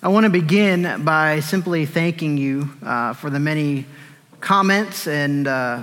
I want to begin by simply thanking you uh, for the many comments and uh,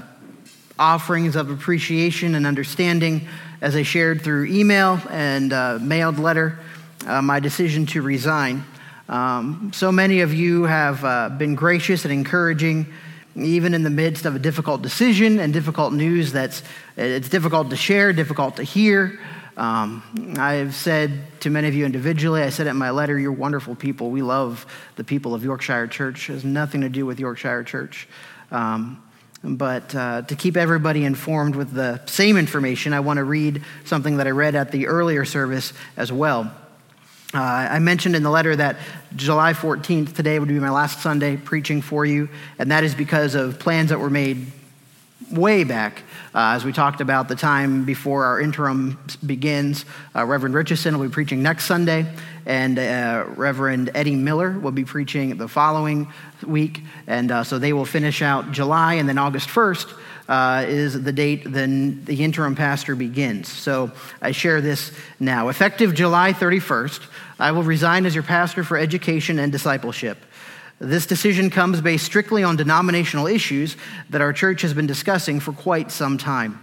offerings of appreciation and understanding as I shared through email and uh, mailed letter uh, my decision to resign. Um, so many of you have uh, been gracious and encouraging, even in the midst of a difficult decision and difficult news that's it's difficult to share, difficult to hear. Um, I've said to many of you individually, I said it in my letter, you're wonderful people. We love the people of Yorkshire Church. It has nothing to do with Yorkshire Church. Um, but uh, to keep everybody informed with the same information, I want to read something that I read at the earlier service as well. Uh, I mentioned in the letter that July 14th, today would be my last Sunday preaching for you, and that is because of plans that were made way back uh, as we talked about the time before our interim begins, uh, Reverend Richardson will be preaching next Sunday, and uh, Reverend Eddie Miller will be preaching the following week. And uh, so they will finish out July, and then August 1st uh, is the date then the interim pastor begins. So I share this now. Effective July 31st, I will resign as your pastor for education and discipleship. This decision comes based strictly on denominational issues that our church has been discussing for quite some time.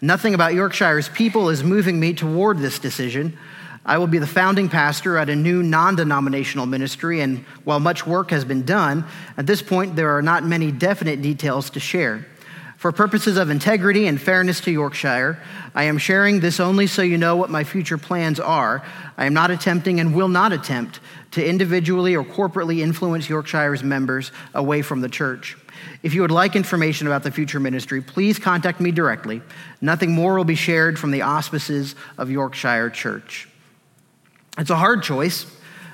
Nothing about Yorkshire's people is moving me toward this decision. I will be the founding pastor at a new non denominational ministry, and while much work has been done, at this point there are not many definite details to share. For purposes of integrity and fairness to Yorkshire, I am sharing this only so you know what my future plans are. I am not attempting and will not attempt to individually or corporately influence Yorkshire's members away from the church. If you would like information about the future ministry, please contact me directly. Nothing more will be shared from the auspices of Yorkshire Church. It's a hard choice.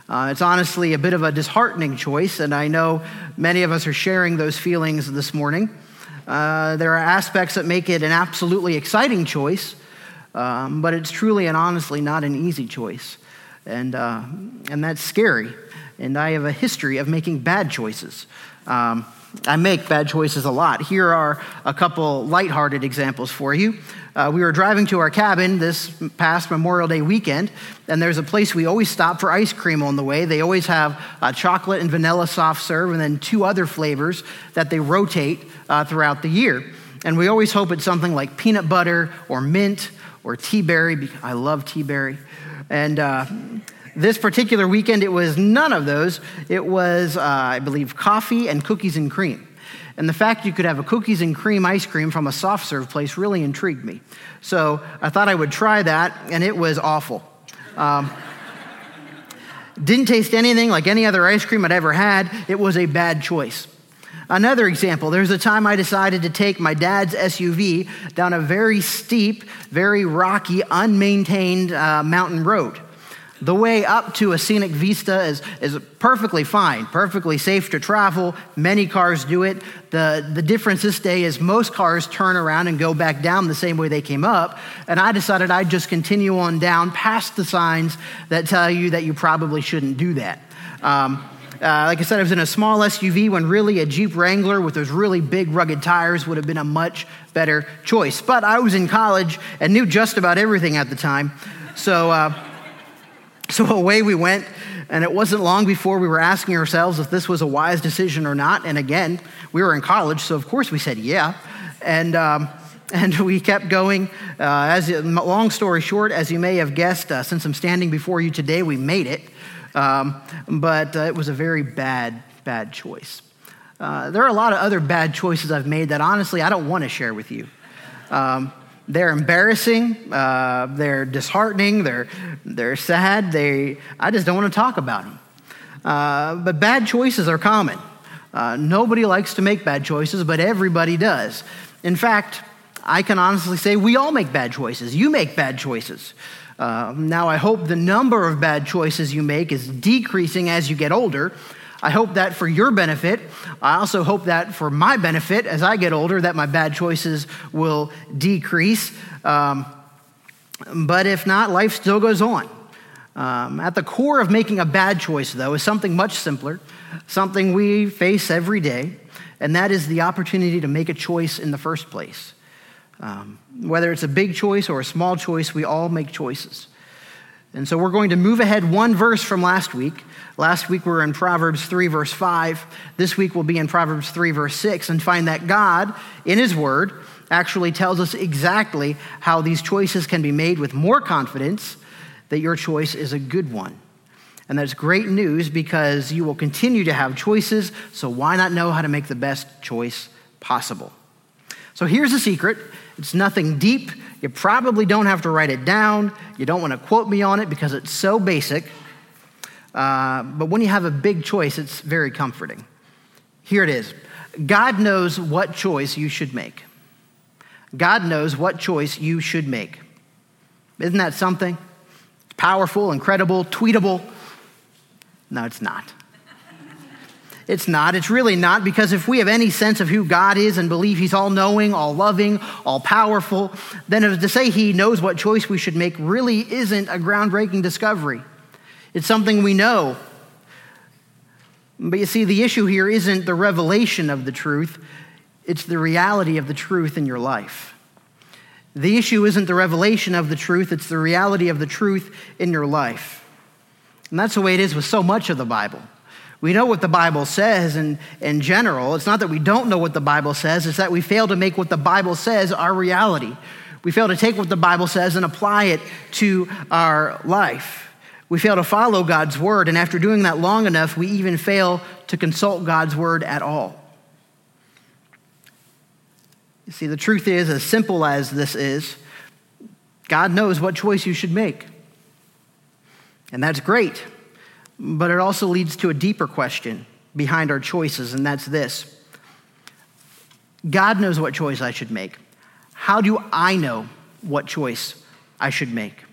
Uh, it's honestly a bit of a disheartening choice, and I know many of us are sharing those feelings this morning. Uh, there are aspects that make it an absolutely exciting choice, um, but it's truly and honestly not an easy choice. And, uh, and that's scary. And I have a history of making bad choices. Um, I make bad choices a lot. Here are a couple lighthearted examples for you. Uh, we were driving to our cabin this past Memorial Day weekend, and there's a place we always stop for ice cream on the way. They always have a chocolate and vanilla soft serve, and then two other flavors that they rotate uh, throughout the year. And we always hope it's something like peanut butter or mint or tea berry. I love tea berry. And uh, this particular weekend, it was none of those. It was, uh, I believe, coffee and cookies and cream. And the fact you could have a cookies and cream ice cream from a soft serve place really intrigued me. So I thought I would try that, and it was awful. Um, didn't taste anything like any other ice cream I'd ever had. It was a bad choice. Another example, there's a time I decided to take my dad's SUV down a very steep, very rocky, unmaintained uh, mountain road. The way up to a scenic vista is, is perfectly fine, perfectly safe to travel. Many cars do it. The, the difference this day is most cars turn around and go back down the same way they came up. And I decided I'd just continue on down past the signs that tell you that you probably shouldn't do that. Um, uh, like I said, I was in a small SUV when really a Jeep Wrangler with those really big rugged tires would have been a much better choice. But I was in college and knew just about everything at the time. So, uh, so away we went. And it wasn't long before we were asking ourselves if this was a wise decision or not. And again, we were in college, so of course we said yeah. And, um, and we kept going. Uh, as long story short, as you may have guessed, uh, since I'm standing before you today, we made it. Um, but uh, it was a very bad, bad choice. Uh, there are a lot of other bad choices I've made that honestly I don't want to share with you. Um, they're embarrassing, uh, they're disheartening, they're, they're sad, they, I just don't want to talk about them. Uh, but bad choices are common. Uh, nobody likes to make bad choices, but everybody does. In fact, I can honestly say we all make bad choices. You make bad choices. Uh, now, I hope the number of bad choices you make is decreasing as you get older. I hope that for your benefit. I also hope that for my benefit as I get older, that my bad choices will decrease. Um, but if not, life still goes on. Um, at the core of making a bad choice, though, is something much simpler, something we face every day, and that is the opportunity to make a choice in the first place. Um, whether it's a big choice or a small choice, we all make choices. And so we're going to move ahead one verse from last week. Last week we were in Proverbs 3, verse 5. This week we'll be in Proverbs 3, verse 6, and find that God, in His Word, actually tells us exactly how these choices can be made with more confidence that your choice is a good one. And that's great news because you will continue to have choices, so why not know how to make the best choice possible? So here's the secret it's nothing deep. You probably don't have to write it down. You don't want to quote me on it because it's so basic. Uh, but when you have a big choice, it's very comforting. Here it is God knows what choice you should make. God knows what choice you should make. Isn't that something? It's powerful, incredible, tweetable. No, it's not. It's not. It's really not because if we have any sense of who God is and believe He's all knowing, all loving, all powerful, then to say He knows what choice we should make really isn't a groundbreaking discovery. It's something we know. But you see, the issue here isn't the revelation of the truth, it's the reality of the truth in your life. The issue isn't the revelation of the truth, it's the reality of the truth in your life. And that's the way it is with so much of the Bible. We know what the Bible says in, in general. It's not that we don't know what the Bible says, it's that we fail to make what the Bible says our reality. We fail to take what the Bible says and apply it to our life. We fail to follow God's word, and after doing that long enough, we even fail to consult God's word at all. You see, the truth is, as simple as this is, God knows what choice you should make. And that's great. But it also leads to a deeper question behind our choices, and that's this God knows what choice I should make. How do I know what choice I should make?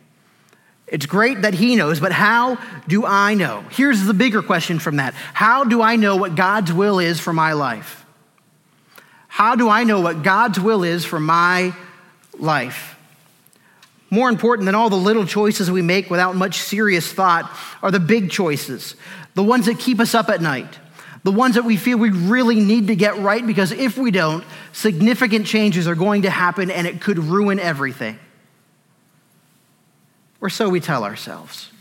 It's great that He knows, but how do I know? Here's the bigger question from that How do I know what God's will is for my life? How do I know what God's will is for my life? More important than all the little choices we make without much serious thought are the big choices, the ones that keep us up at night, the ones that we feel we really need to get right because if we don't, significant changes are going to happen and it could ruin everything. Or so we tell ourselves.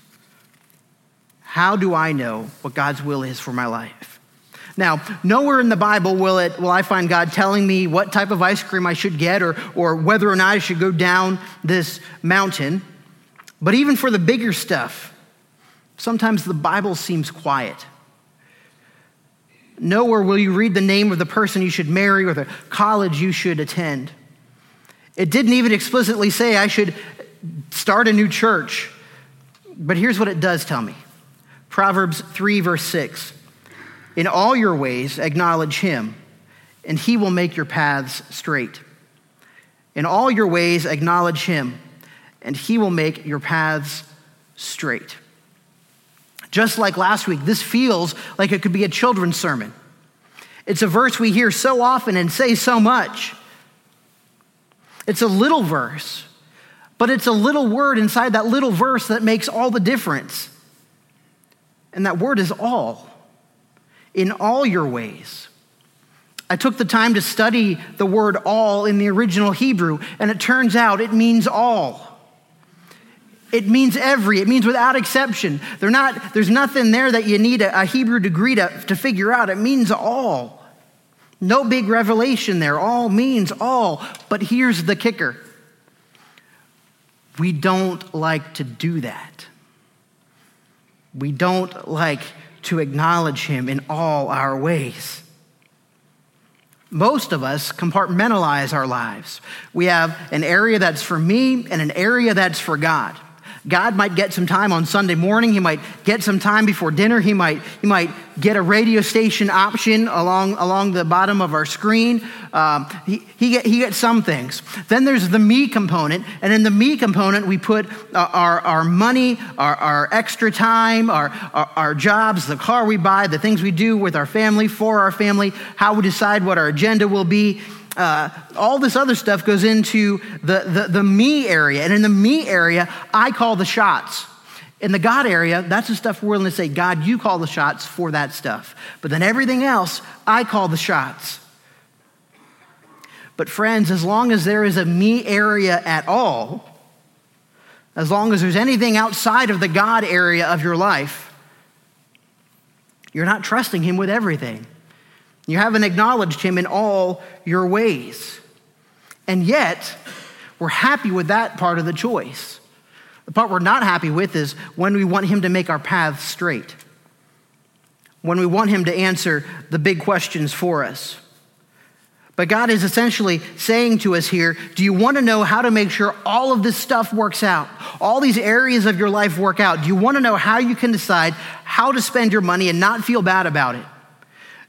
How do I know what God's will is for my life? Now, nowhere in the Bible will, it, will I find God telling me what type of ice cream I should get or, or whether or not I should go down this mountain. But even for the bigger stuff, sometimes the Bible seems quiet. Nowhere will you read the name of the person you should marry or the college you should attend. It didn't even explicitly say I should start a new church. But here's what it does tell me Proverbs 3, verse 6. In all your ways, acknowledge him, and he will make your paths straight. In all your ways, acknowledge him, and he will make your paths straight. Just like last week, this feels like it could be a children's sermon. It's a verse we hear so often and say so much. It's a little verse, but it's a little word inside that little verse that makes all the difference. And that word is all in all your ways. I took the time to study the word all in the original Hebrew, and it turns out it means all. It means every, it means without exception. Not, there's nothing there that you need a, a Hebrew degree to, to figure out. It means all. No big revelation there. All means all. But here's the kicker we don't like to do that. We don't like to acknowledge Him in all our ways. Most of us compartmentalize our lives. We have an area that's for me and an area that's for God. God might get some time on Sunday morning. He might get some time before dinner. He might, he might get a radio station option along, along the bottom of our screen. Um, he, he, get, he gets some things. Then there's the me component. And in the me component, we put uh, our, our money, our, our extra time, our, our, our jobs, the car we buy, the things we do with our family, for our family, how we decide what our agenda will be uh, all this other stuff goes into the, the, the me area. And in the me area, I call the shots. In the God area, that's the stuff we're willing to say, God, you call the shots for that stuff. But then everything else, I call the shots. But friends, as long as there is a me area at all, As long as there's anything outside of the God area of your life, you're not trusting Him with everything. You haven't acknowledged Him in all your ways. And yet, we're happy with that part of the choice. The part we're not happy with is when we want Him to make our paths straight, when we want Him to answer the big questions for us. But God is essentially saying to us here Do you want to know how to make sure all of this stuff works out? All these areas of your life work out? Do you want to know how you can decide how to spend your money and not feel bad about it?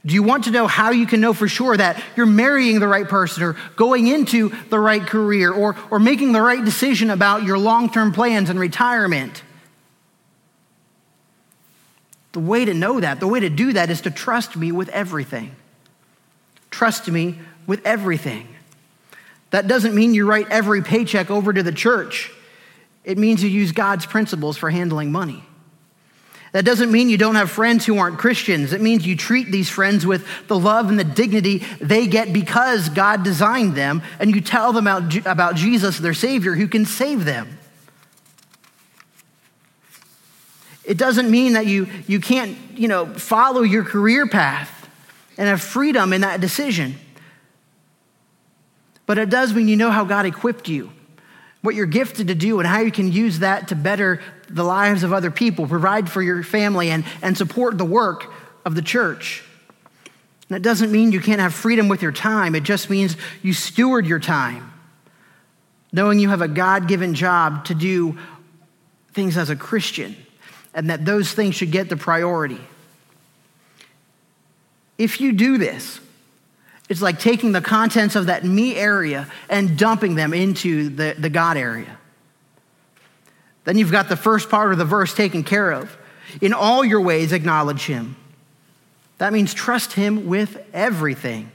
Do you want to know how you can know for sure that you're marrying the right person or going into the right career or, or making the right decision about your long term plans and retirement? The way to know that, the way to do that is to trust me with everything. Trust me with everything. That doesn't mean you write every paycheck over to the church, it means you use God's principles for handling money. That doesn't mean you don't have friends who aren't Christians. It means you treat these friends with the love and the dignity they get because God designed them, and you tell them about, about Jesus, their Savior, who can save them. It doesn't mean that you, you can't, you know, follow your career path and have freedom in that decision. But it does mean you know how God equipped you what you're gifted to do and how you can use that to better the lives of other people, provide for your family, and, and support the work of the church. That doesn't mean you can't have freedom with your time, it just means you steward your time, knowing you have a God given job to do things as a Christian, and that those things should get the priority. If you do this, it's like taking the contents of that me area and dumping them into the, the God area. Then you've got the first part of the verse taken care of. In all your ways, acknowledge him. That means trust him with everything.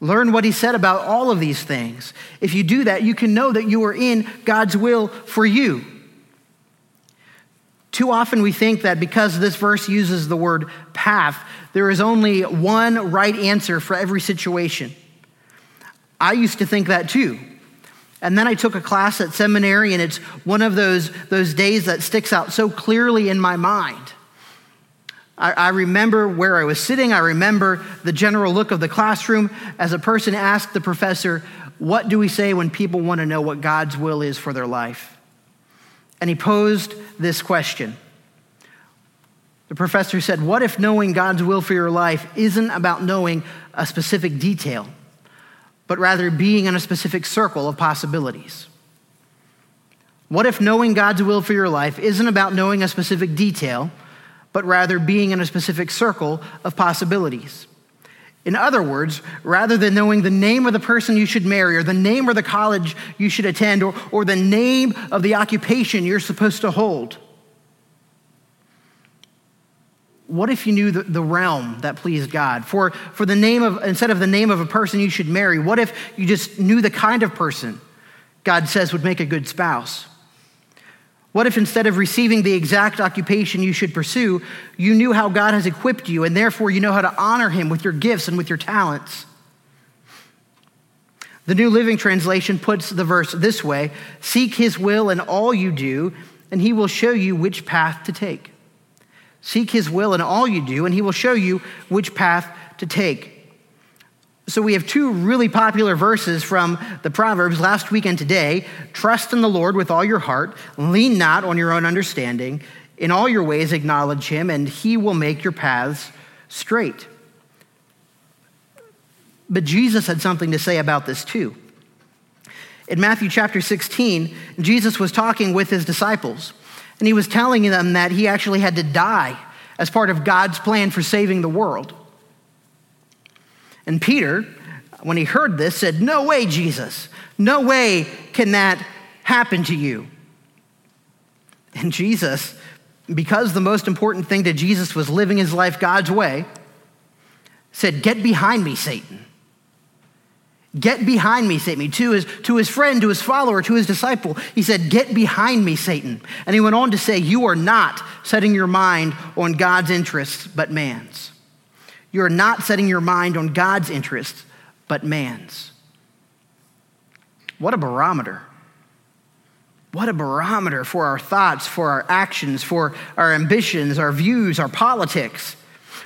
Learn what he said about all of these things. If you do that, you can know that you are in God's will for you. Too often we think that because this verse uses the word path, there is only one right answer for every situation. I used to think that too. And then I took a class at seminary, and it's one of those, those days that sticks out so clearly in my mind. I, I remember where I was sitting. I remember the general look of the classroom as a person asked the professor, What do we say when people want to know what God's will is for their life? and he posed this question. The professor said, What if knowing God's will for your life isn't about knowing a specific detail, but rather being in a specific circle of possibilities? What if knowing God's will for your life isn't about knowing a specific detail, but rather being in a specific circle of possibilities? In other words, rather than knowing the name of the person you should marry, or the name of the college you should attend, or, or the name of the occupation you're supposed to hold, what if you knew the, the realm that pleased God? For, for the name of, instead of the name of a person you should marry, what if you just knew the kind of person God says would make a good spouse? What if instead of receiving the exact occupation you should pursue, you knew how God has equipped you and therefore you know how to honor Him with your gifts and with your talents? The New Living Translation puts the verse this way Seek His will in all you do, and He will show you which path to take. Seek His will in all you do, and He will show you which path to take. So we have two really popular verses from the Proverbs last week and today. Trust in the Lord with all your heart, lean not on your own understanding. In all your ways acknowledge him, and he will make your paths straight. But Jesus had something to say about this too. In Matthew chapter 16, Jesus was talking with his disciples, and he was telling them that he actually had to die as part of God's plan for saving the world. And Peter, when he heard this, said, No way, Jesus. No way can that happen to you. And Jesus, because the most important thing to Jesus was living his life God's way, said, Get behind me, Satan. Get behind me, Satan. To his, to his friend, to his follower, to his disciple, he said, Get behind me, Satan. And he went on to say, You are not setting your mind on God's interests, but man's. You are not setting your mind on God's interests, but man's. What a barometer. What a barometer for our thoughts, for our actions, for our ambitions, our views, our politics.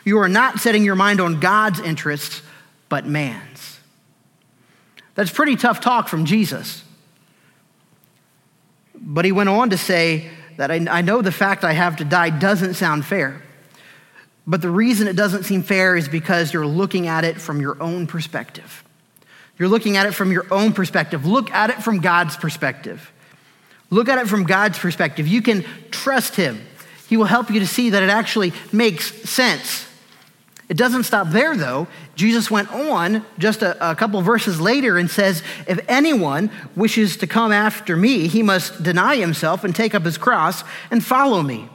You are not setting your mind on God's interests, but man's. That's pretty tough talk from Jesus. But he went on to say that I, I know the fact I have to die doesn't sound fair. But the reason it doesn't seem fair is because you're looking at it from your own perspective. You're looking at it from your own perspective. Look at it from God's perspective. Look at it from God's perspective. You can trust Him. He will help you to see that it actually makes sense. It doesn't stop there, though. Jesus went on just a, a, couple verses later and says, If anyone wishes to come after me, he must deny himself and take up his cross and follow me.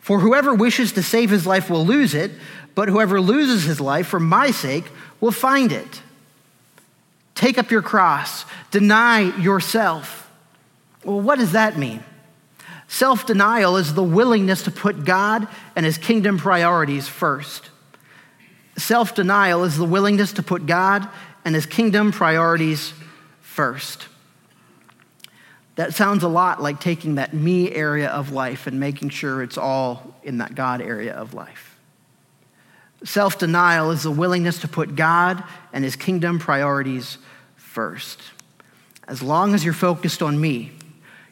For whoever wishes to save his life will lose it, but whoever loses his life for my sake will find it. Take up your cross, deny yourself. Well, what does that mean? Self denial is the willingness to put God and his kingdom priorities first. Self denial is the willingness to put God and his kingdom priorities first. That sounds a lot like taking that me area of life and making sure it's all in that God area of life. Self denial is the willingness to put God and his kingdom priorities first. As long as you're focused on me,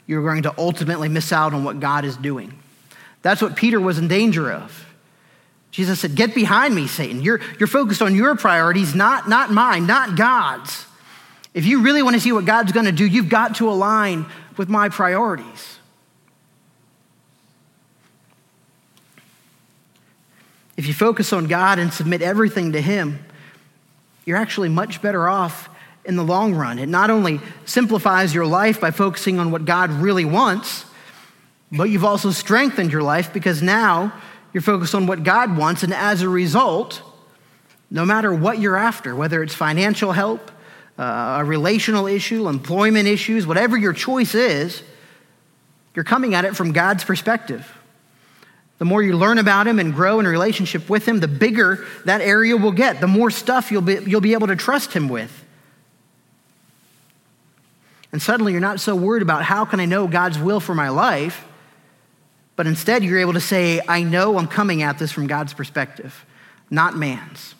you're going to ultimately miss out on what God is doing. That's what Peter was in danger of. Jesus said, Get behind me, Satan. You're, you're focused on your priorities, not, not mine, not God's. If you really want to see what God's going to do, you've got to align with my priorities. If you focus on God and submit everything to Him, you're actually much better off in the long run. It not only simplifies your life by focusing on what God really wants, but you've also strengthened your life because now you're focused on what God wants, and as a result, no matter what you're after, whether it's financial help, uh, a relational issue, employment issues, whatever your choice is, you're coming at it from God's perspective. The more you learn about Him and grow in relationship with Him, the bigger that area will get, the more stuff you'll be, you'll be able to trust Him with. And suddenly you're not so worried about how can I know God's will for my life, but instead you're able to say, I know I'm coming at this from God's perspective, not man's.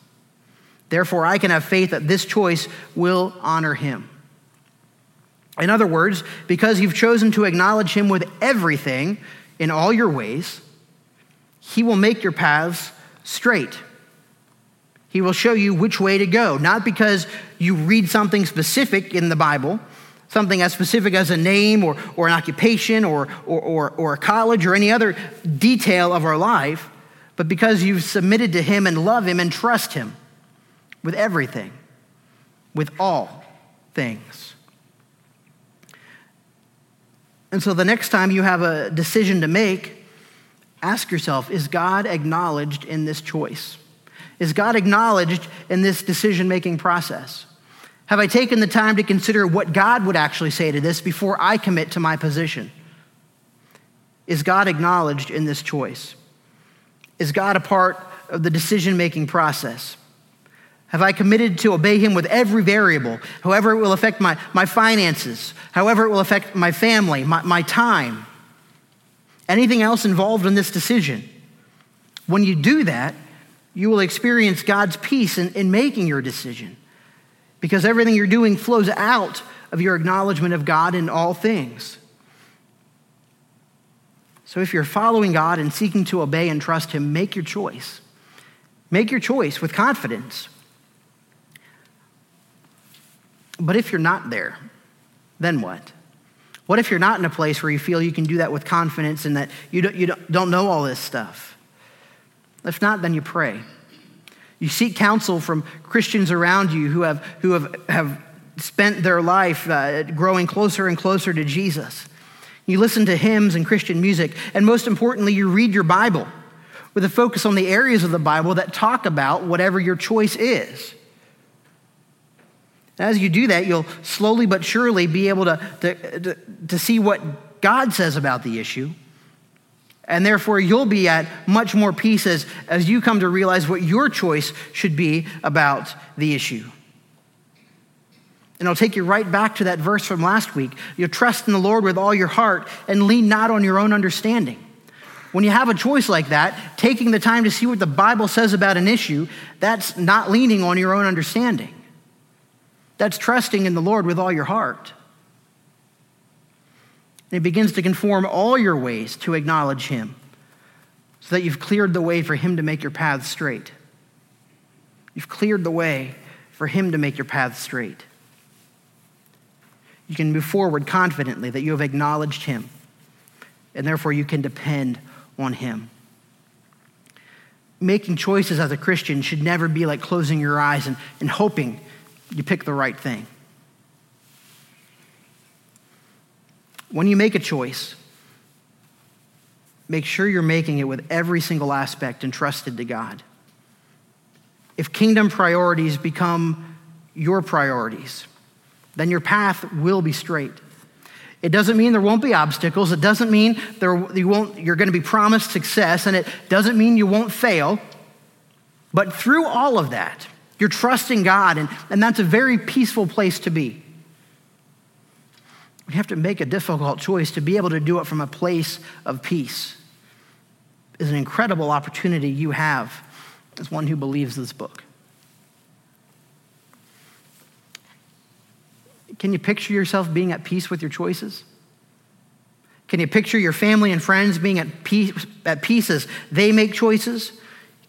Therefore, I can have faith that this choice will honor Him. In other words, because you've chosen to acknowledge Him with everything in all your ways, He will make your paths straight. He will show you which way to go, not because you read something specific in the Bible something as specific as a name or, or an occupation or, or, or, or a college or any other detail of our life, but because you've submitted to Him and love Him and trust Him with everything, with all things. And so the next time you have a decision to make, ask yourself is God acknowledged in this choice? Is God acknowledged in this decision making process? Have I taken the time to consider what God would actually say to this before I commit to my position? Is God acknowledged in this choice? Is God a part of the decision making process? Have I committed to obey him with every variable, however it will affect my, my finances, however it will affect my family, my, my time, anything else involved in this decision? When you do that, you will experience God's peace in, in making your decision because everything you're doing flows out of your acknowledgement of God in all things. So if you're following God and seeking to obey and trust Him, make your choice. Make your choice with confidence. But if you're not there, then what? What if you're not in a place where you feel you can do that with confidence and that you don't, you don't know all this stuff? If not, then you pray. You seek counsel from Christians around you who have, who have, have spent their life uh, growing closer and closer to Jesus. You listen to hymns and Christian music, and most importantly, you read your Bible with a focus on the areas of the Bible that talk about whatever your choice is. As you do that, you'll slowly but surely be able to, to, to, to see what God says about the issue and therefore, you'll be at much more peace as, as you come to realize what your choice should be about the issue. And it'll take you right back to that verse from last week. You'll trust in the Lord with all your heart and lean not on your own understanding. When you have a choice like that, taking the time to see what the Bible says about an issue, that's not leaning on your own understanding. That's trusting in the Lord with all your heart. And it begins to conform all your ways to acknowledge Him so that you've cleared the way for Him to make your path straight. You've cleared the way for Him to make your path straight. You can move forward confidently that you have acknowledged Him, and therefore you can depend on Him. Making choices as a Christian should never be like closing your eyes and, and hoping you pick the right thing. When you make a choice, make sure you're making it with every single aspect entrusted to God. If kingdom priorities become your priorities, then your path will be straight. It doesn't mean there won't be obstacles. It doesn't mean there, you won't, you're going to be promised success, and it doesn't mean you won't fail. But through all of that, you're trusting God, and, and that's a very peaceful place to be. We have to make a difficult choice to be able to do it from a place of peace. Is an incredible opportunity you have as one who believes this book. Can you picture yourself being at peace with your choices? Can you picture your family and friends being at peace, at peace as they make choices?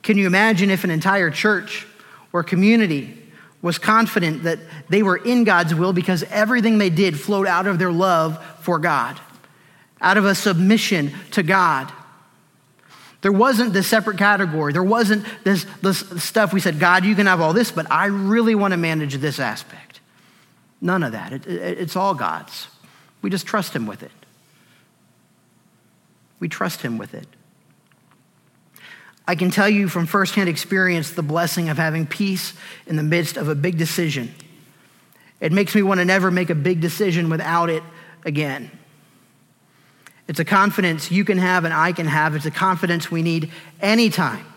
Can you imagine if an entire church or community was confident that they were in God's will because everything they did flowed out of their love for God, out of a submission to God. There wasn't this separate category. There wasn't this, this stuff we said, God, you can have all this, but I really want to manage this aspect. None of that. It, it, it's all God's. We just trust Him with it. We trust Him with it. I can tell you from firsthand experience the blessing of having peace in the midst of a big decision. It makes me want to never make a big decision without it again. It's a confidence you can have and I can have. It's a confidence we need anytime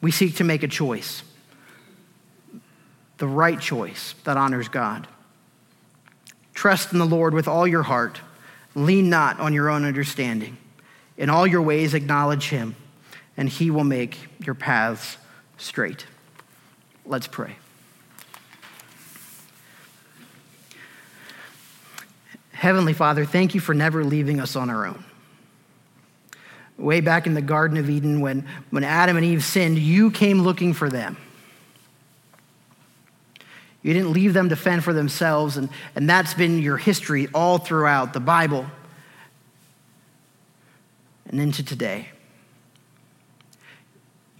we seek to make a choice, the right choice that honors God. Trust in the Lord with all your heart. Lean not on your own understanding. In all your ways, acknowledge Him and he will make your paths straight. Let's pray. Heavenly Father, thank you for never leaving us on our own. Way back in the Garden of Eden, when, when Adam and Eve sinned, you came looking for them. You didn't leave them to fend for themselves, and, and that's been your history all throughout the Bible and into today.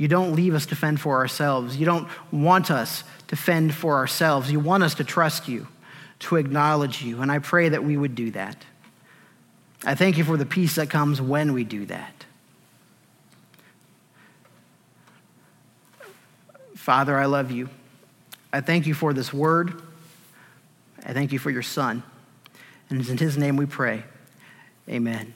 You don't leave us to fend for ourselves. You don't want us to fend for ourselves. You want us to trust you, to acknowledge you. And I pray that we would do that. I thank you for the peace that comes when we do that. Father, I love you. I thank you for this word. I thank you for your son. And it's in his name we pray. Amen.